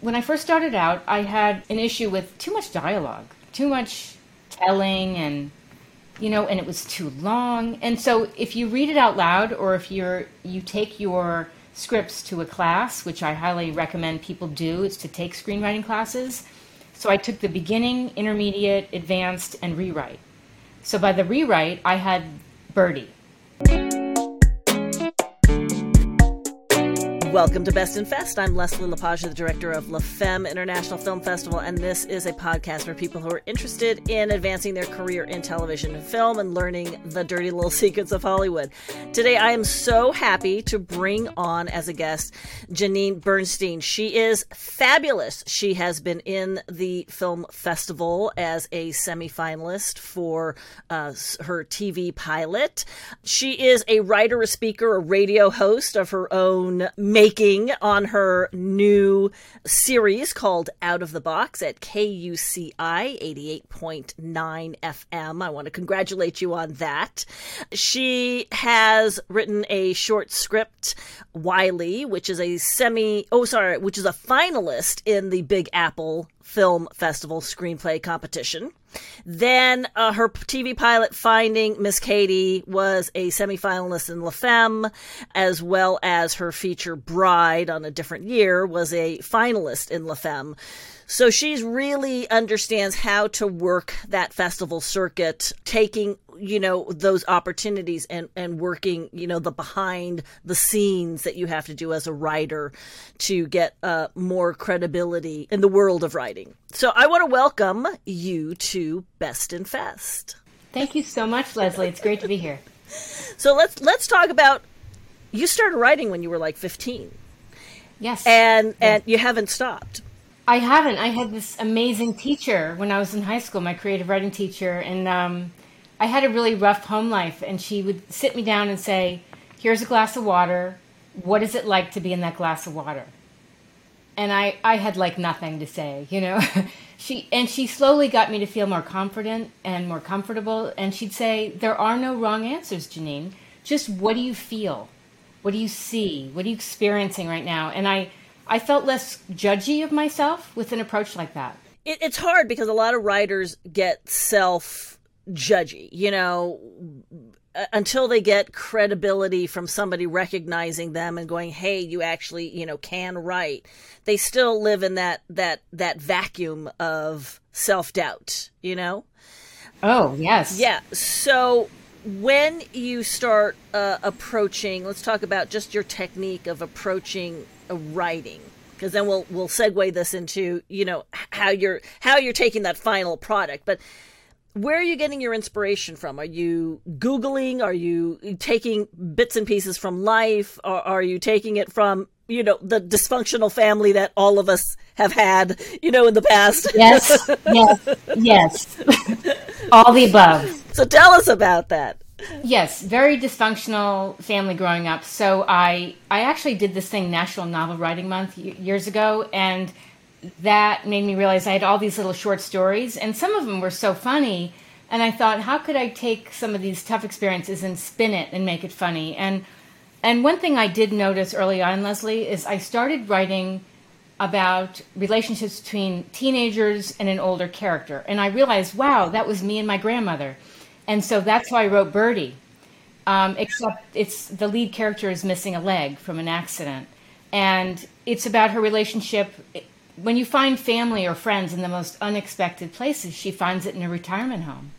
When I first started out, I had an issue with too much dialogue, too much telling and you know, and it was too long. And so if you read it out loud or if you're you take your scripts to a class, which I highly recommend people do, is to take screenwriting classes. So I took the beginning, intermediate, advanced, and rewrite. So by the rewrite, I had Birdie. Welcome to Best in Fest. I'm Leslie LaPage, the director of La Femme International Film Festival, and this is a podcast for people who are interested in advancing their career in television and film and learning the dirty little secrets of Hollywood. Today, I am so happy to bring on as a guest Janine Bernstein. She is fabulous. She has been in the film festival as a semifinalist for uh, her TV pilot. She is a writer, a speaker, a radio host of her own making on her new series called Out of the Box at KUCI 88.9 FM. I want to congratulate you on that. She has written a short script, Wiley, which is a semi, oh, sorry, which is a finalist in the Big Apple Film Festival screenplay competition. Then uh, her TV pilot, Finding Miss Katie, was a semifinalist in La Femme, as well as her feature Bride on a different year was a finalist in La Femme. So she's really understands how to work that festival circuit, taking, you know, those opportunities and, and working, you know, the behind the scenes that you have to do as a writer to get uh, more credibility in the world of writing. So I want to welcome you to Best in Fest. Thank you so much, Leslie. It's great to be here. So let's let's talk about you started writing when you were like 15. Yes. And and you haven't stopped. I haven't. I had this amazing teacher when I was in high school, my creative writing teacher, and um, I had a really rough home life. And she would sit me down and say, "Here's a glass of water. What is it like to be in that glass of water?" And I, I had like nothing to say, you know. she and she slowly got me to feel more confident and more comfortable. And she'd say, "There are no wrong answers, Janine. Just what do you feel? What do you see? What are you experiencing right now?" And I I felt less judgy of myself with an approach like that. It, it's hard because a lot of writers get self judgy, you know, until they get credibility from somebody recognizing them and going, "Hey, you actually, you know, can write." They still live in that that that vacuum of self-doubt, you know? Oh, yes. Yeah. So when you start uh, approaching, let's talk about just your technique of approaching writing because then we'll we'll segue this into you know how you're how you're taking that final product but where are you getting your inspiration from? Are you googling? Are you taking bits and pieces from life? Or are you taking it from you know the dysfunctional family that all of us have had you know in the past? Yes yes yes. All the above. So tell us about that. Yes, very dysfunctional family growing up. So I I actually did this thing National Novel Writing Month years ago and that made me realize I had all these little short stories and some of them were so funny and I thought how could I take some of these tough experiences and spin it and make it funny. And and one thing I did notice early on Leslie is I started writing about relationships between teenagers and an older character and I realized wow, that was me and my grandmother and so that's why I wrote Birdie. Um, except it's the lead character is missing a leg from an accident, and it's about her relationship. When you find family or friends in the most unexpected places, she finds it in a retirement home,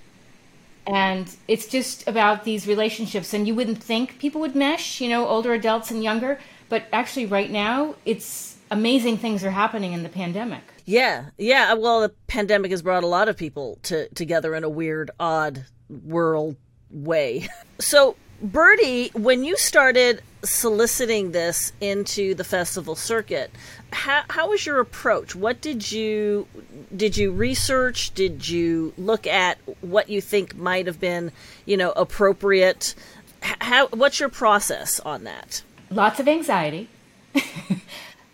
and it's just about these relationships. And you wouldn't think people would mesh, you know, older adults and younger, but actually, right now, it's amazing things are happening in the pandemic. Yeah, yeah. Uh, well, the pandemic has brought a lot of people to, together in a weird, odd world way. So, Birdie, when you started soliciting this into the festival circuit, how, how was your approach? What did you did you research? Did you look at what you think might have been, you know, appropriate? How what's your process on that? Lots of anxiety,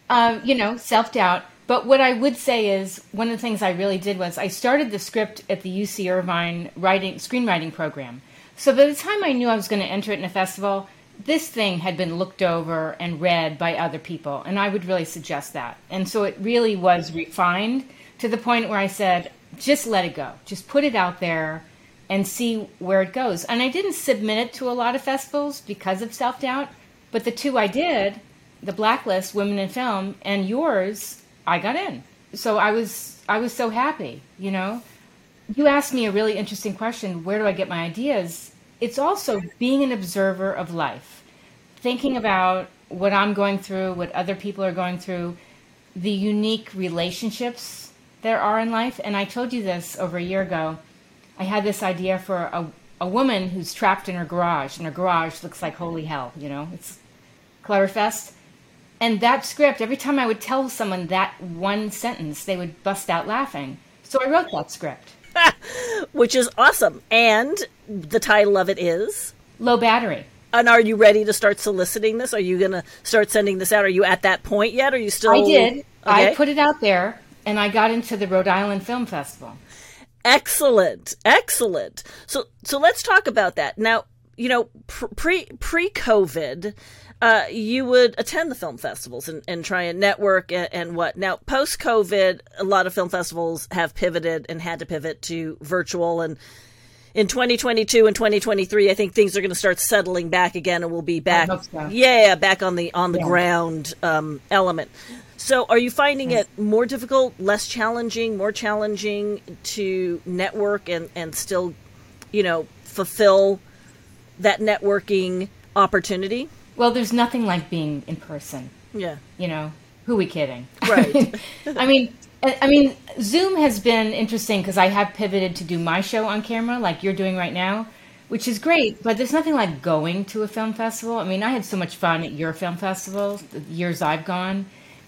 um, you know, self doubt. But what I would say is one of the things I really did was I started the script at the UC Irvine writing screenwriting program. So by the time I knew I was going to enter it in a festival, this thing had been looked over and read by other people, and I would really suggest that. And so it really was refined to the point where I said, just let it go, just put it out there and see where it goes. And I didn't submit it to a lot of festivals because of self doubt, but the two I did, the Blacklist, Women in Film, and yours, I got in. So I was I was so happy, you know. You asked me a really interesting question, where do I get my ideas? It's also being an observer of life, thinking about what I'm going through, what other people are going through, the unique relationships there are in life. And I told you this over a year ago I had this idea for a, a woman who's trapped in her garage, and her garage looks like holy hell, you know? It's Clutterfest. And that script, every time I would tell someone that one sentence, they would bust out laughing. So I wrote that script. Which is awesome. And the title of it is Low Battery. And are you ready to start soliciting this? Are you going to start sending this out? Are you at that point yet? Are you still? I did. Okay. I put it out there, and I got into the Rhode Island Film Festival. Excellent, excellent. So, so let's talk about that now. You know, pre pre COVID, uh, you would attend the film festivals and, and try and network and, and what. Now, post COVID, a lot of film festivals have pivoted and had to pivot to virtual. And in 2022 and 2023, I think things are going to start settling back again, and we'll be back. So. Yeah, back on the on the yeah. ground um, element. So, are you finding it more difficult, less challenging, more challenging to network and, and still, you know, fulfill that networking opportunity? Well, there's nothing like being in person. Yeah. You know, who are we kidding? Right. I mean, I mean, Zoom has been interesting because I have pivoted to do my show on camera, like you're doing right now, which is great. But there's nothing like going to a film festival. I mean, I had so much fun at your film festival, the years I've gone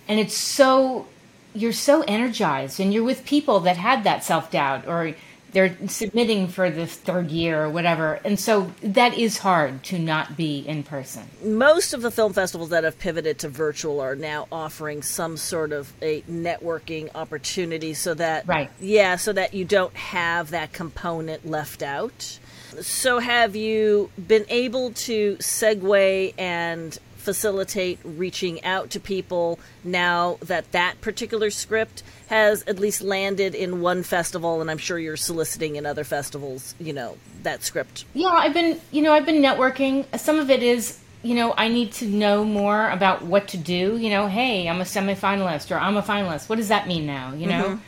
and it's so you're so energized and you're with people that had that self-doubt or they're submitting for the third year or whatever. And so that is hard to not be in person. Most of the film festivals that have pivoted to virtual are now offering some sort of a networking opportunity so that right. yeah so that you don't have that component left out. So have you been able to segue and facilitate reaching out to people now that that particular script has at least landed in one festival and I'm sure you're soliciting in other festivals, you know, that script. Yeah, I've been, you know, I've been networking. Some of it is, you know, I need to know more about what to do, you know, hey, I'm a semifinalist or I'm a finalist. What does that mean now, you know?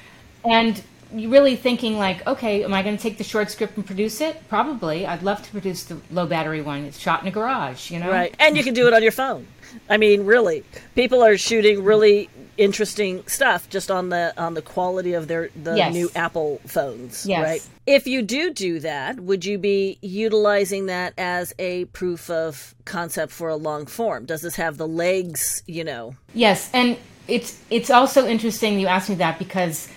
Mm-hmm. And really thinking like, okay, am I going to take the short script and produce it? Probably. I'd love to produce the low battery one. It's shot in a garage, you know. Right, and you can do it on your phone. I mean, really, people are shooting really interesting stuff just on the on the quality of their the yes. new Apple phones, yes. right? If you do do that, would you be utilizing that as a proof of concept for a long form? Does this have the legs, you know? Yes, and it's it's also interesting you asked me that because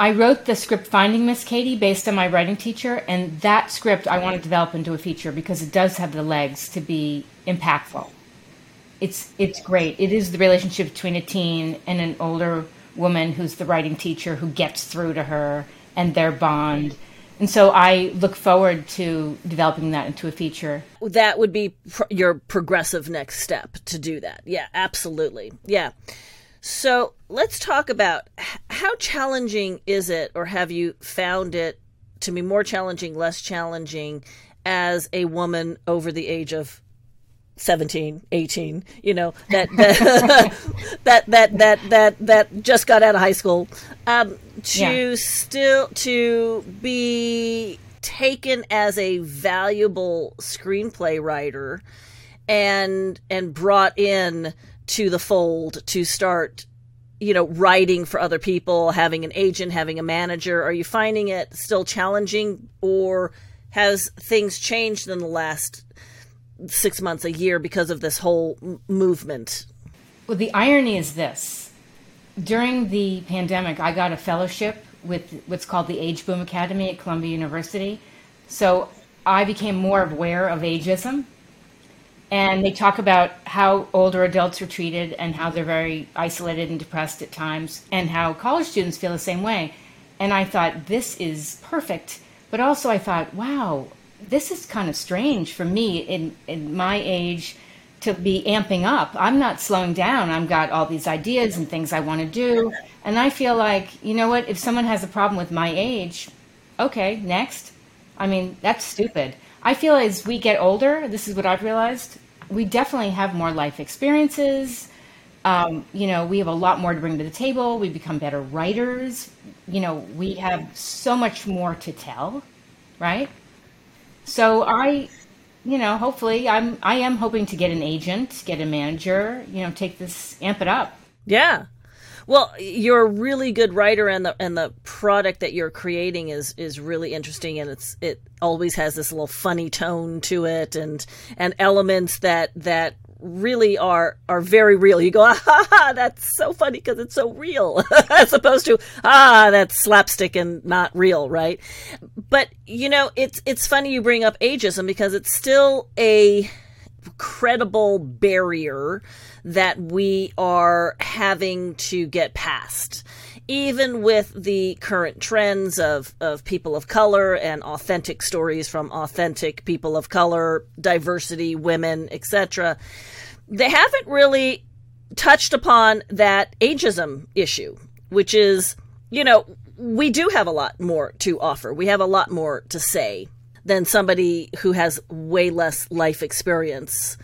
I wrote the script Finding Miss Katie based on my writing teacher, and that script I want to develop into a feature because it does have the legs to be impactful. It's it's great. It is the relationship between a teen and an older woman who's the writing teacher who gets through to her and their bond. And so I look forward to developing that into a feature. That would be pr- your progressive next step to do that. Yeah, absolutely. Yeah. So let's talk about how challenging is it, or have you found it to be more challenging, less challenging as a woman over the age of 17 18 you know that that that, that that that that just got out of high school um, to yeah. still to be taken as a valuable screenplay writer and and brought in to the fold to start you know writing for other people having an agent having a manager are you finding it still challenging or has things changed in the last six months a year because of this whole m- movement? Well the irony is this. During the pandemic i got a fellowship with what's called the age boom academy at columbia university. So i became more aware of ageism and they talk about how older adults are treated and how they're very isolated and depressed at times and how college students feel the same way and i thought this is perfect but also i thought wow this is kind of strange for me in, in my age to be amping up. I'm not slowing down. I've got all these ideas and things I want to do. And I feel like, you know what, if someone has a problem with my age, okay, next. I mean, that's stupid. I feel as we get older, this is what I've realized, we definitely have more life experiences. Um, you know, we have a lot more to bring to the table. We become better writers. You know, we have so much more to tell, right? So I, you know, hopefully I'm I am hoping to get an agent, get a manager, you know, take this amp it up. Yeah. Well, you're a really good writer, and the and the product that you're creating is is really interesting, and it's it always has this little funny tone to it, and and elements that that really are are very real. You go, ah, that's so funny because it's so real, as opposed to ah, that's slapstick and not real, right? But you know, it's it's funny you bring up ageism because it's still a credible barrier that we are having to get past even with the current trends of, of people of color and authentic stories from authentic people of color, diversity, women, etc., they haven't really touched upon that ageism issue, which is, you know, we do have a lot more to offer. We have a lot more to say than somebody who has way less life experience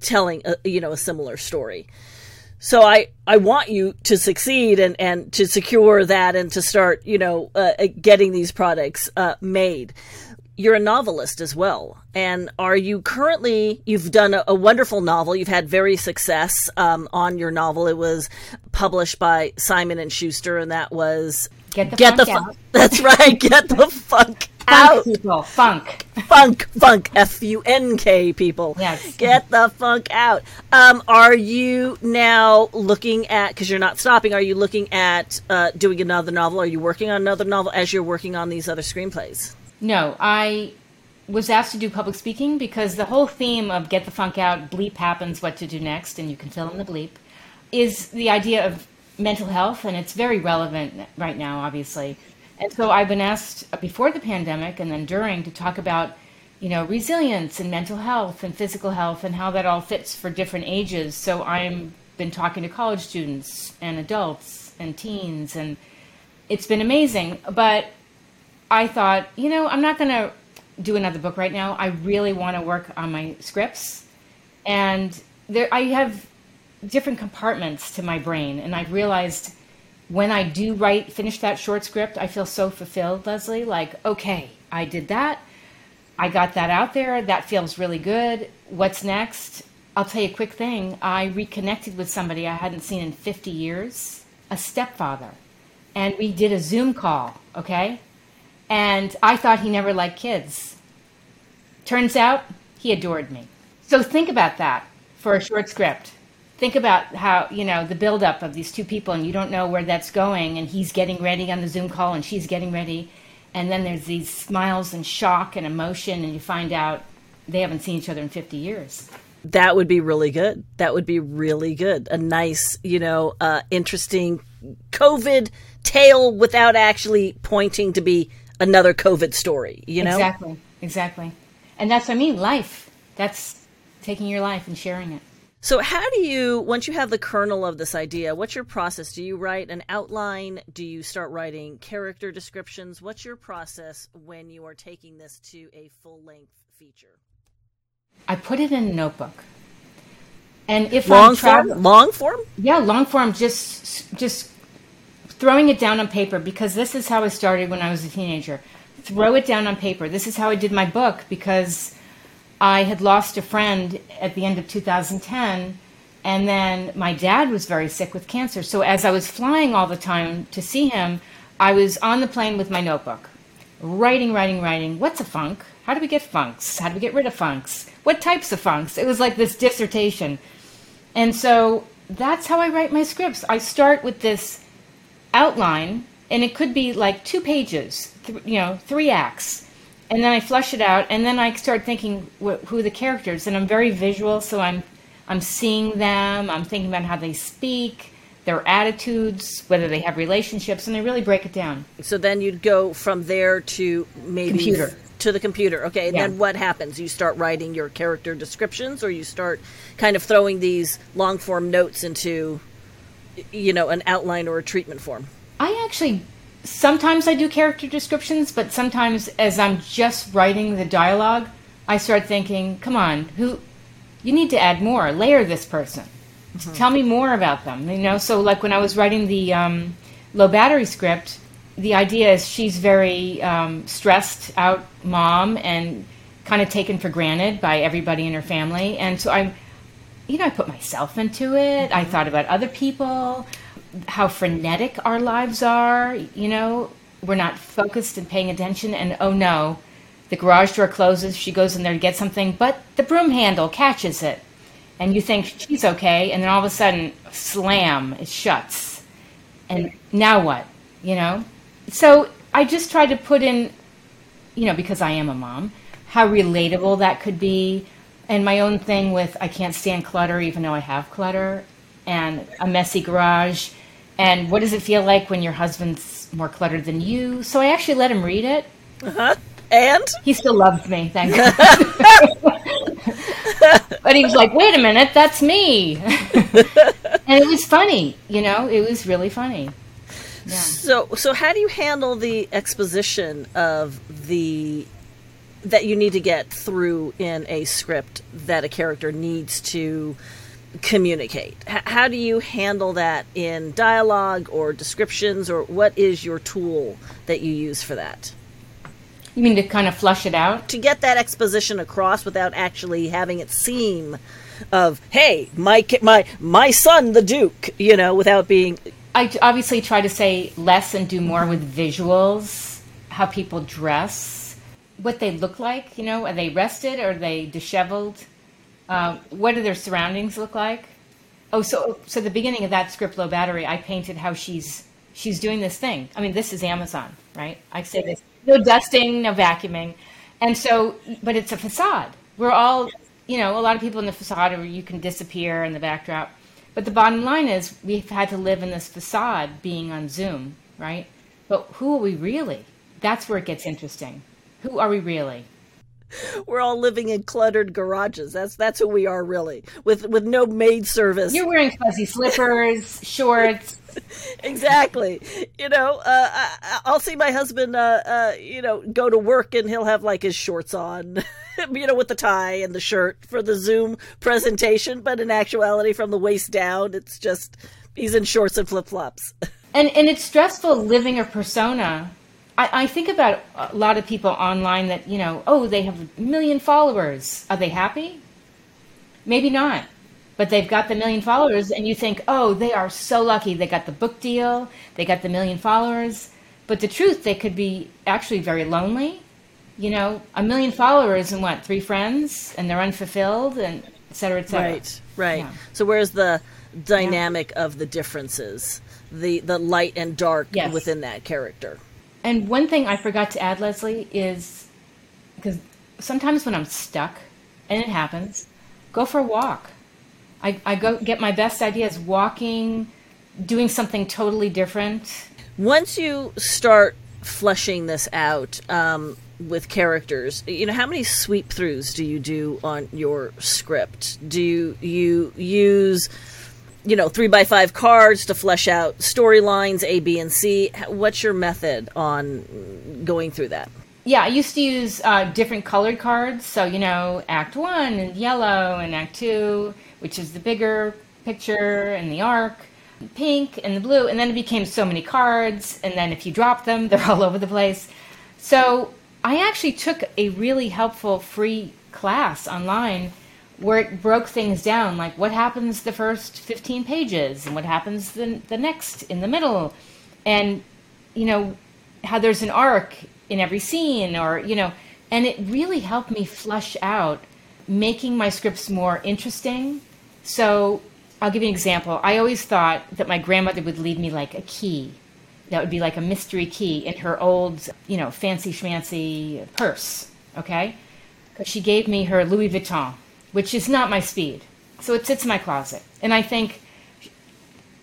telling, a, you know, a similar story. So I, I want you to succeed and, and to secure that and to start, you know, uh, getting these products uh, made. You're a novelist as well. And are you currently, you've done a, a wonderful novel. You've had very success um, on your novel. It was published by Simon and Schuster, and that was Get the Get funk the out. That's right. Get the funk out. people. Funk. Funk. Funk. F U N K people. Yes. Get the funk out. Um, are you now looking at, because you're not stopping, are you looking at uh, doing another novel? Are you working on another novel as you're working on these other screenplays? No, I was asked to do public speaking because the whole theme of Get the Funk Out, bleep happens, what to do next, and you can fill in the bleep, is the idea of mental health, and it's very relevant right now, obviously. And so I've been asked uh, before the pandemic and then during to talk about, you know, resilience and mental health and physical health and how that all fits for different ages. So I've been talking to college students and adults and teens, and it's been amazing. But I thought, you know, I'm not going to do another book right now. I really want to work on my scripts, and there I have different compartments to my brain, and I've realized when I do write, finish that short script, I feel so fulfilled, Leslie. Like, okay, I did that. I got that out there. That feels really good. What's next? I'll tell you a quick thing. I reconnected with somebody I hadn't seen in 50 years, a stepfather. And we did a Zoom call, okay? And I thought he never liked kids. Turns out he adored me. So think about that for a short script think about how you know the buildup of these two people and you don't know where that's going and he's getting ready on the zoom call and she's getting ready and then there's these smiles and shock and emotion and you find out they haven't seen each other in 50 years. That would be really good. That would be really good. A nice you know uh, interesting covid tale without actually pointing to be another covid story you know? Exactly. Exactly. And that's what i mean life. That's taking your life and sharing it so, how do you, once you have the kernel of this idea, what's your process? Do you write an outline? Do you start writing character descriptions? What's your process when you are taking this to a full length feature? I put it in a notebook. And if long I'm form, long form, yeah, long form, just just throwing it down on paper because this is how I started when I was a teenager. Throw it down on paper. This is how I did my book because I had lost a friend at the end of 2010, and then my dad was very sick with cancer. So as I was flying all the time to see him, I was on the plane with my notebook, writing, writing, writing. What's a funk? How do we get funks? How do we get rid of funks? What types of funks? It was like this dissertation. And so that's how I write my scripts. I start with this outline, and it could be like two pages, th- you know, three acts and then I flush it out, and then I start thinking wh- who the characters. And I'm very visual, so I'm I'm seeing them. I'm thinking about how they speak, their attitudes, whether they have relationships, and I really break it down. So then you'd go from there to maybe computer. to the computer. Okay, and Yeah. then what happens? You start writing your character descriptions, or you start kind of throwing these long form notes into, you know, an outline or a treatment form. I actually sometimes I do character descriptions, but sometimes as I'm just writing the dialogue, I start thinking, "Come on, who you need to add more, layer this person. Tell me more about them." You know, so like when I was writing the um, low battery script, the idea is she's very um, stressed out mom and kind of taken for granted by everybody in her family, and so I'm you know, I put myself into it. I thought about other people, how frenetic our lives are. You know, we're not focused and paying attention. And oh no, the garage door closes. She goes in there to get something, but the broom handle catches it. And you think she's okay. And then all of a sudden, slam, it shuts. And now what? You know? So I just tried to put in, you know, because I am a mom, how relatable that could be and my own thing with I can't stand clutter, even though I have clutter, and a messy garage. And what does it feel like when your husband's more cluttered than you? So I actually let him read it. Uh-huh. And He still loves me, thank God. but he was like, wait a minute, that's me. and it was funny, you know, it was really funny. Yeah. so, so how do you handle the exposition of the that you need to get through in a script that a character needs to communicate? H- how do you handle that in dialogue or descriptions, or what is your tool that you use for that? You mean to kind of flush it out? to get that exposition across without actually having it seem of hey my my my son the duke you know without being I obviously try to say less and do more with visuals, how people dress, what they look like. You know, are they rested? Are they disheveled? Uh, what do their surroundings look like? Oh, so so the beginning of that script, low battery, I painted how she's she's doing this thing. I mean, this is Amazon, right? I say this: no dusting, no vacuuming, and so, but it's a facade. We're all, you know, a lot of people in the facade, or you can disappear in the backdrop. But the bottom line is, we've had to live in this facade, being on Zoom, right? But who are we really? That's where it gets interesting. Who are we really? we're all living in cluttered garages. That's that's who we are really. With with no maid service. You're wearing fuzzy slippers, shorts. exactly. You know uh I, i'll see my husband uh uh you know go to work and he'll have like his shorts on you know with the tie and the shirt for the zoom presentation. But in actuality from the waist down it's just he's in shorts and flip-flops. And and it's stressful living a persona. I, I think about a lot of people online that you know, oh, they have a million followers. Are they happy? Maybe not, but they've got the million followers, and you think, oh, they are so lucky. They got the book deal. They got the million followers. But the truth, they could be actually very lonely. You know, a million followers and what, three friends, and they're unfulfilled, and et cetera, et cetera. Right, right. Yeah. So where's the dynamic of the differences, the the light and dark Yes. within that character? And one thing I forgot to add, Leslie, is because sometimes when I'm stuck, and it happens, go for a walk. I, I go get my best ideas walking, doing something totally different. Once you start fleshing this out um, with characters, you know how many sweep throughs do you do on your script? Do you, you use you know three by five cards to flesh out storylines A, B, and C. What's your method on going through that? Yeah, I used to use uh, different colored cards. So, you know, Act One in yellow, and Act Two, which is the bigger picture, and the arc, pink, and the blue. And then it became so many cards. And then if you drop them, they're all over the place. So, I actually took a really helpful free class online where it broke things down like what happens the first 15 pages and what happens the, the next in the middle. And you know how there's an arc in every scene or you know and it really helped me flush out making my scripts more interesting. So i'll give you an example. I always thought that my grandmother would leave me like a key. That would be like a mystery key in her old you know fancy schmancy purse okay? Because she gave me her louis vuitton which is not my speed. So it sits in my closet. And i think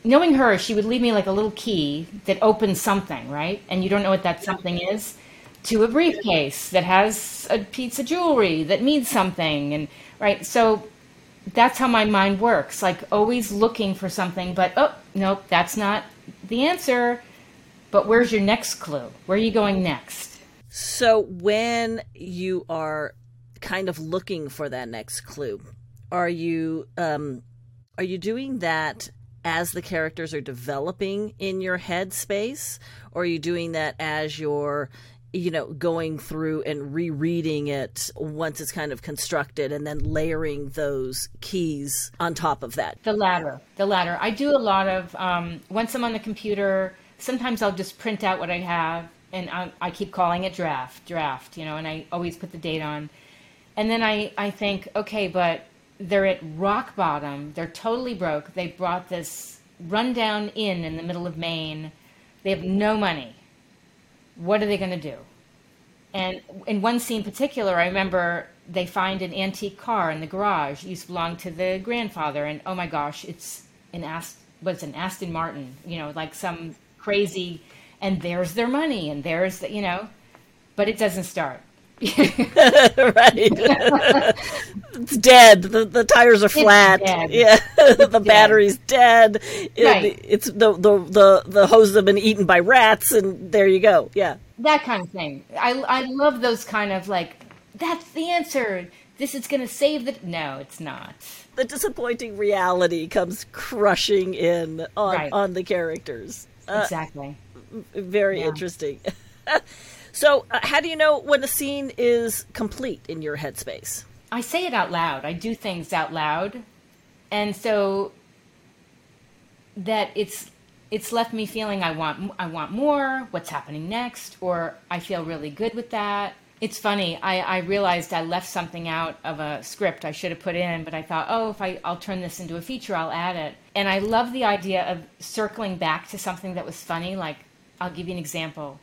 knowing her, she would leave me like a little key that opens something, right? And you don't know what that something is. to a briefcase that has a piece of jewelry that means something and right? So that's how my mind works like always looking for something but oh nope that's not the answer. But where's your next clue? Where are you going next? So when you are kind of looking for that next clue. Are you um are you doing that as the characters are developing in your head space or are you doing that as you're you know going through and rereading it once it's kind of constructed and then layering those keys on top of that? The latter. The latter. I do a lot of um, once i'm on the computer sometimes i'll just print out what i have and I, I keep calling it draft draft you know and i always put the date on and then i i think okay but they're at rock bottom they're totally broke they brought this rundown inn in the middle of maine they have no money what are they going to do? And in one scene in particular, I remember they find an antique car in the garage. It used to belong to the grandfather, and oh my gosh, it's an Ast- what's an Aston Martin, you know, like some crazy. And there's their money, and there's the, you know, but it doesn't start. right. it's dead. The, the tires are flat. Yeah. the dead. battery's dead. Right. it's the, the the the hoses have been eaten by rats and there you go. Yeah. That kind of thing. I I love those kind of like that's the answer. This is going to save the No, it's not. The disappointing reality comes crushing in on right. on the characters. Uh, exactly. Very yeah. interesting. So, uh, how do you know when a scene is complete in your headspace? I say it out loud. I do things out loud. And so that it's it's left me feeling I want I want more, what's happening next, or I feel really good with that. It's funny. I, I realized I left something out of a script I should have put in, but I thought, oh, if I, I'll turn this into a feature, I'll add it. And I love the idea of circling back to something that was funny. Like, I'll give you an example.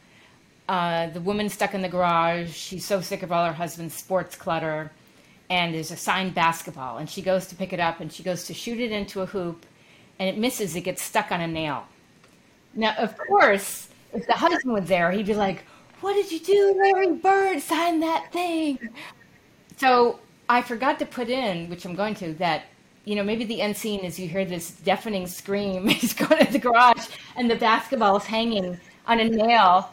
Uh, the woman stuck in the garage. She's so sick of all her husband's sports clutter. And there's a signed basketball. And she goes to pick it up and she goes to shoot it into a hoop. And it misses. It gets stuck on a nail. Now, of course, if the husband was there, he'd be like, What did you do, Larry Bird? Sign that thing. So I forgot to put in, which I'm going to, that you know, maybe the end scene is you hear this deafening scream. He's going to the garage and the basketball is hanging on a nail.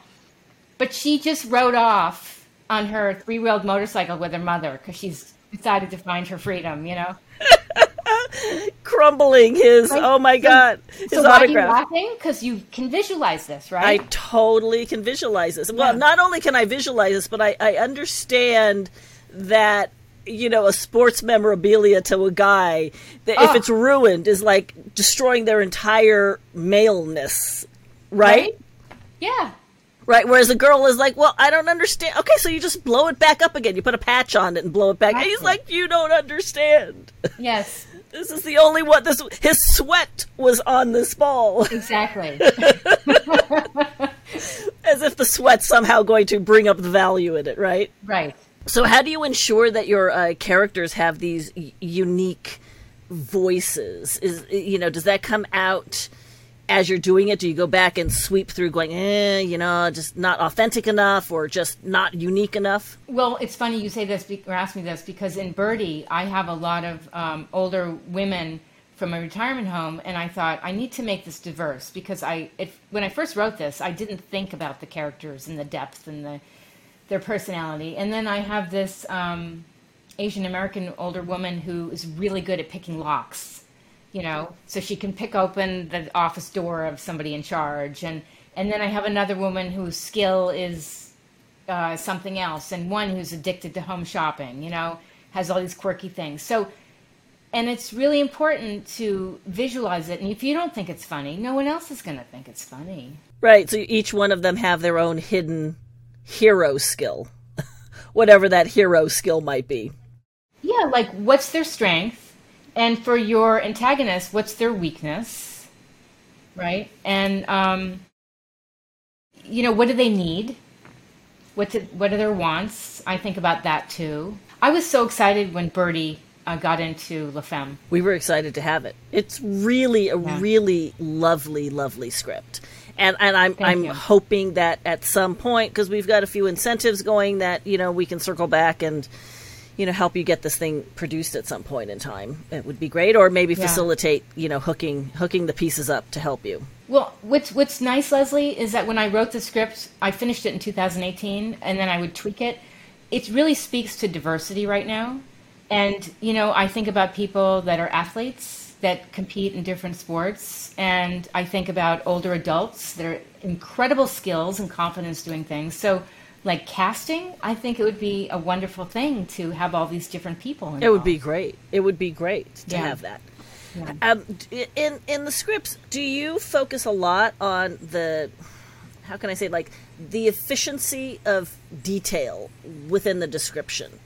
But she just rode off on her three wheeled motorcycle with her mother because she's decided to find her freedom, you know? Crumbling his, oh my so, God, his so autograph. Why are you laughing? Because you can visualize this, right? I totally can visualize this. Well, yeah. not only can I visualize this, but I, I understand that you know a sports memorabilia to a guy that oh. if it's ruined is like destroying their entire maleness right? right? yeah Right, whereas a girl is like, "Well, I don't understand." Okay, so you just blow it back up again. You put a patch on it and blow it back. Exactly. And he's like, "You don't understand." Yes. this is the only one. This his sweat was on this ball. Exactly. As if the sweat's somehow going to bring up the value in it, right? Right. So, how do you ensure that your uh, characters have these y- unique voices? Is you know, does that come out? As you're doing it, do you go back and sweep through going, eh, you know, just not authentic enough or just not unique enough? Well, it's funny you say this or ask me this because in Birdie, I have a lot of um, older women from a retirement home, and I thought I need to make this diverse because I, it, when I first wrote this, I didn't think about the characters and the depth and the their personality, and then I have this um, Asian American older woman who is really good at picking locks you know, so she can pick open the office door of somebody in charge. And, and then I have another woman whose skill is uh, something else, and one who's addicted to home shopping, you know, has all these quirky things. So, and it's really important to visualize it. And if you don't think it's funny, no one else is going to think it's funny. Right. So each one of them have their own hidden hero skill, whatever that hero skill might be. Yeah, like what's their strength? And for your antagonist, what's their weakness, right? And um, you know, what do they need? What what are their wants? I think about that too. I was so excited when Birdie uh, got into La Femme. We were excited to have it. It's really a yeah. really lovely, lovely script. and and I'm Thank I'm you. hoping that at some point because we've got a few incentives going that you know we can circle back and you know help you get this thing produced at some point in time. It would be great, or maybe Yeah. facilitate you know hooking hooking the pieces up to help you. Well, what's what's nice, Leslie, is that when I wrote the script, I finished it in 2018, and then I would tweak it. It really speaks to diversity right now, and you know, I think about people that are athletes that compete in different sports, and I think about older adults that are incredible skills and confidence doing things. So, like casting, I think it would be a wonderful thing to have all these different people. Involved. It would be great. It would be great to Yeah. have that. Um, in in the scripts, do you focus a lot on the how can I say like the efficiency of detail within the description?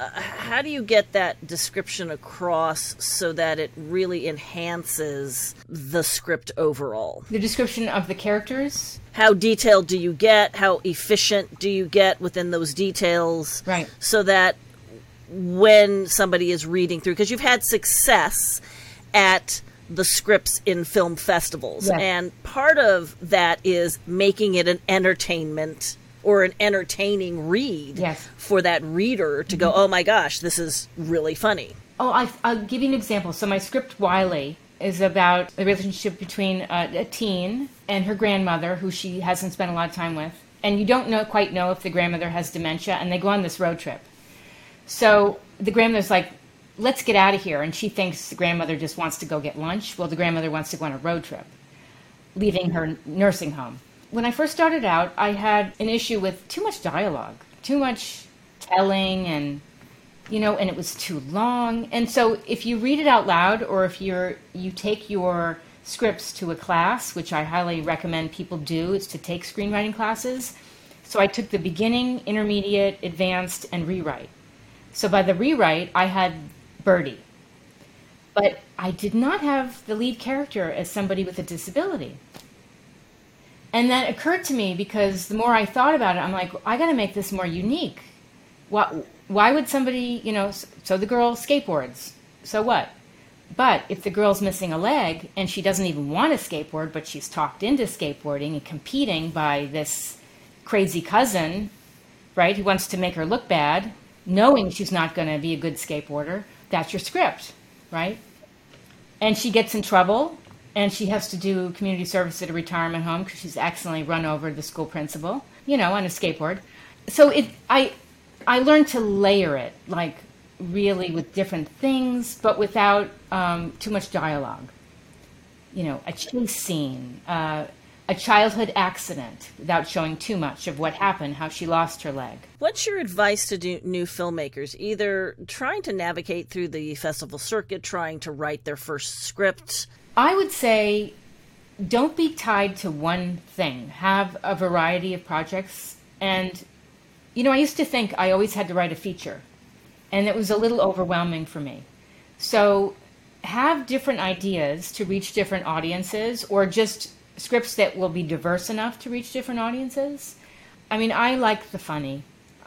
Uh, how do you get that description across so that it really enhances the script overall? the description of the characters. How detailed do you get? How efficient do you get within those details? Right. So that when somebody is reading through, because you've had success at the scripts in film festivals, Yes. and part of that is making it an entertainment or an entertaining read Yes. for that reader to go, mm-hmm. oh my gosh, this is really funny. Oh, I, I'll give you an example. So my script, Wiley, is about the relationship between a, a teen and her grandmother, who she hasn't spent a lot of time with. And you don't know quite know if the grandmother has dementia, and they go on this road trip. So the grandmother's like, let's get out of here. And she thinks the grandmother just wants to go get lunch. Well, the grandmother wants to go on a road trip, leaving her nursing home. When I first started out, I had an issue with too much dialogue, too much telling and you know, and it was too long. And so if you read it out loud or if you're you take your scripts to a class, which I highly recommend people do, is to take screenwriting classes. So I took the beginning, intermediate, advanced, and rewrite. So by the rewrite, I had Birdie. But I did not have the lead character as somebody with a disability. And that occurred to me because the more I thought about it, I'm like, I got to make this more unique. Why, why would somebody, you know, so the girl skateboards. So what? But if the girl's missing a leg and she doesn't even want to skateboard, but she's talked into skateboarding and competing by this crazy cousin, right, who wants to make her look bad, knowing she's not going to be a good skateboarder, that's your script, right? and she gets in trouble and she has to do community service at a retirement home because she's accidentally run over the school principal you know on a skateboard. So it i i learned to layer it like really with different things but without um, too much dialogue. You know a chase scene uh, a childhood accident without showing too much of what happened how she lost her leg. What's your advice to new filmmakers, either trying to navigate through the festival circuit, trying to write their first script? I would say don't be tied to one thing. Have a variety of projects. And, you know, I used to think I always had to write a feature, and it was a little overwhelming for me. So have different ideas to reach different audiences, or just scripts that will be diverse enough to reach different audiences. I mean, I like the funny.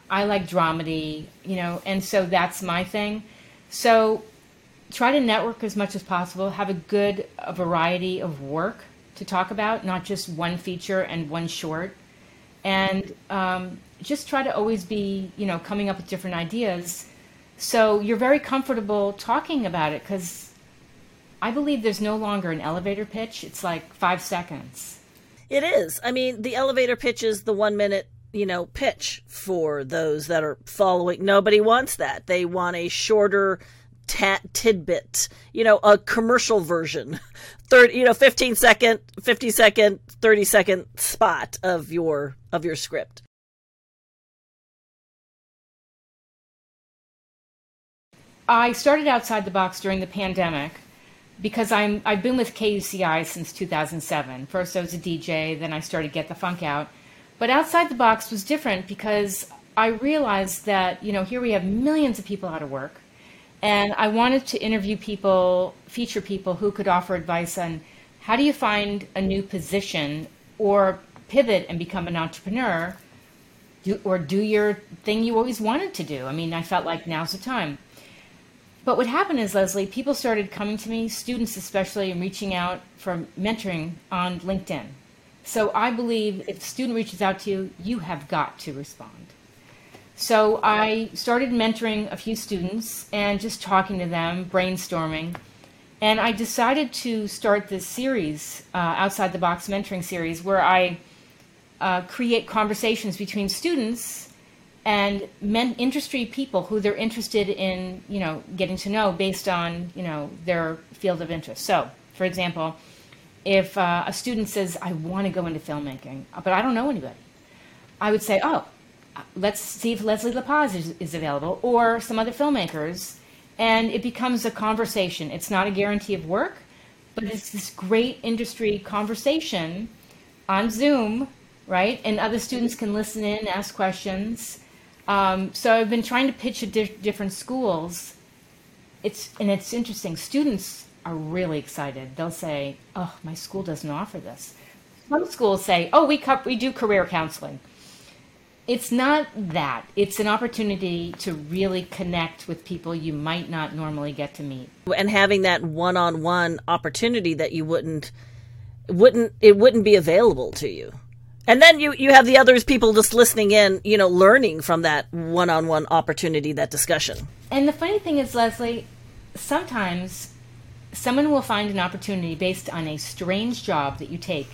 I like dramedy, you know, and so that's my thing. So try to network as much as possible. Have a good a variety of work to talk about, not just one feature and one short. And um, just try to always be, you know, coming up with different ideas. So you're very comfortable talking about it because I believe there's no longer an elevator pitch. It's like five seconds. It is. I mean, the elevator pitch is the one minute, you know, pitch for those that are following. Nobody wants that. They want a shorter ta- tidbit, you know, a commercial version, third, you know, 15 second, 50 second, 30 second spot of your of your script. I started outside the box during the pandemic because I'm I've been with KUCI since 2007. First I was a DJ, then I started Get the Funk Out. But outside the box was different because I realized that, you know, here we have millions of people out of work. And I wanted to interview people, feature people who could offer advice on how do you find a new position or pivot and become an entrepreneur do, or do your thing you always wanted to do. I mean, I felt like now's the time. But what happened is, Leslie, people started coming to me, students especially, and reaching out for mentoring on LinkedIn. So I believe if a student reaches out to you, you have got to respond. So I started mentoring a few students and just talking to them, brainstorming. And I decided to start this series, uh, Outside the Box Mentoring Series, where I uh, create conversations between students and men, industry people who they're interested in, you know, getting to know based on, you know, their field of interest. So, for example, if uh, a student says, "I want to go into filmmaking, but I don't know anybody," I would say, "Oh, let's see if Leslie LaPage is, is available or some other filmmakers," and it becomes a conversation. It's not a guarantee of work, but it's this great industry conversation on Zoom, right? And other students can listen in, ask questions um, so I've been trying to pitch at di- different schools. It's and it's interesting. Students are really excited. They'll say, "Oh, my school doesn't offer this." Some schools say, "Oh, we co- we do career counseling." It's not that. It's an opportunity to really connect with people you might not normally get to meet. And having that one-on-one opportunity that you wouldn't wouldn't it wouldn't be available to you. And then you, you have the others, people just listening in, you know, learning from that one on one opportunity, that discussion. And the funny thing is, Leslie, sometimes someone will find an opportunity based on a strange job that you take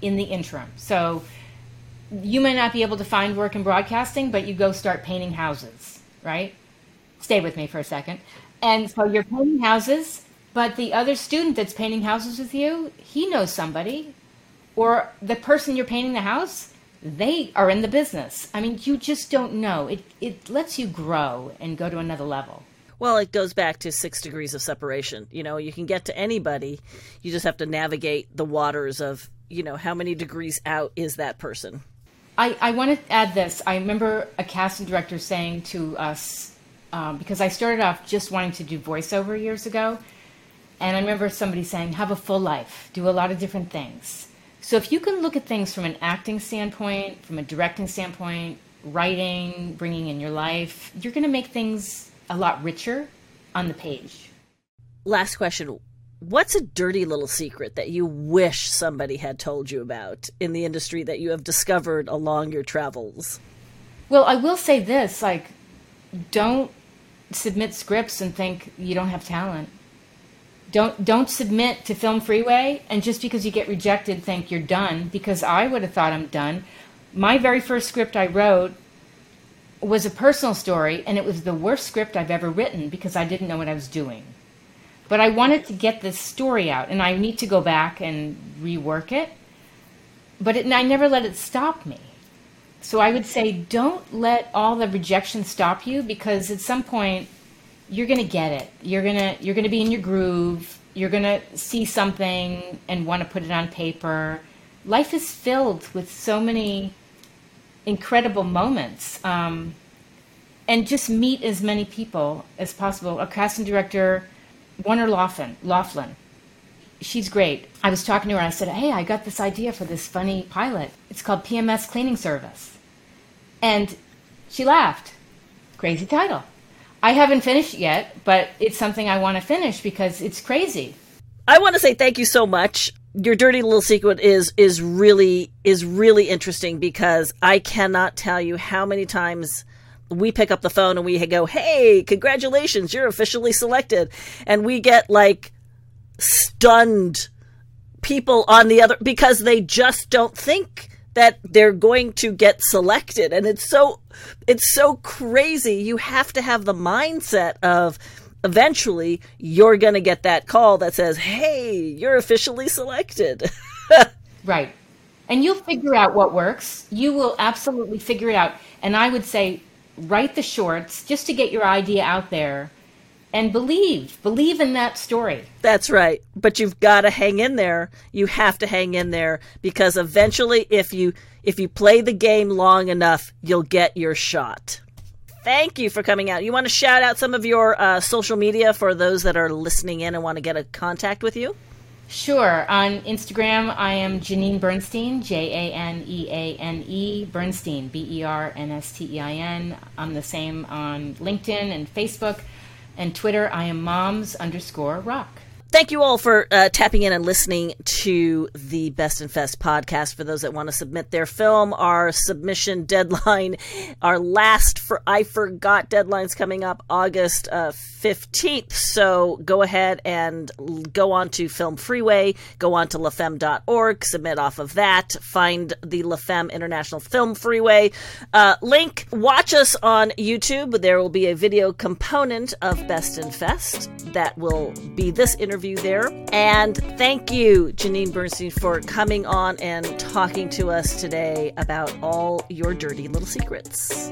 in the interim. So you may not be able to find work in broadcasting, but you go start painting houses, right? Stay with me for a second. And so you're painting houses, but the other student that's painting houses with you, he knows somebody or the person you're painting the house, they are in the business. I mean, you just don't know. It it lets you grow and go to another level. Well, it goes back to six degrees of separation. You know, you can get to anybody. You just have to navigate the waters of, you know, how many degrees out is that person. I, I want to add this. I remember a casting director saying to us, um, because I started off just wanting to do voiceover years ago, and I remember somebody saying, have a full life, do a lot of different things. So if you can look at things from an acting standpoint, from a directing standpoint, writing, bringing in your life, you're going to make things a lot richer on the page. Last question. What's a dirty little secret that you wish somebody had told you about in the industry that you have discovered along your travels? Well, I will say this like, don't submit scripts and think you don't have talent. Don't don't submit to Film Freeway and just because you get rejected think you're done because I would have thought I'm done. My very first script I wrote was a personal story and it was the worst script I've ever written because I didn't know what I was doing. But I wanted to get this story out and I need to go back and rework it. But it, I never let it stop me. So I would say don't let all the rejection stop you because at some point you're gonna get it. You're gonna you're gonna be in your groove. You're gonna see something and want to put it on paper. Life is filled with so many incredible moments, um, and just meet as many people as possible. A casting director, Warner Loughlin, Loughlin, she's great. I was talking to her and I said, "Hey, I got this idea for this funny pilot. It's called PMS Cleaning Service," and she laughed. Crazy title. I haven't finished yet, but it's something I want to finish because it's crazy. I want to say thank you so much. Your dirty little secret is is really is really interesting because I cannot tell you how many times we pick up the phone and we go, "Hey, congratulations, you're officially selected." And we get like stunned people on the other because they just don't think that they're going to get selected. And it's so it's so crazy. You have to have the mindset of eventually you're going to get that call that says hey you're officially selected. Right. And you'll figure out what works. You will absolutely figure it out. And i would say write the shorts just to get your idea out there and believe believe in that story. That's right. But you've got to hang in there. You have to hang in there because eventually if you if you play the game long enough you'll get your shot. Thank you for coming out. You want to shout out some of your uh, social media for those that are listening in and want to get a contact with you Sure. On Instagram, I am Janeane Bernstein, J A N E A N E, Bernstein, B E R N S T E I N. I'm the same on LinkedIn and Facebook. And Twitter, I am moms underscore rock. Thank you all for uh, tapping in and listening to the Best in Fest podcast. For those that want to submit their film, our submission deadline, our last for I Forgot deadline's coming up August uh, 15th. So go ahead and go on to Film Freeway, go on to lafemme.org, submit off of that, find the LaFemme International Film Freeway uh, link. Watch us on YouTube. There will be a video component of Best in Fest that will be this interview interview there. And thank you, Janeane Bernstein, for coming on and talking to us today about all your dirty little secrets.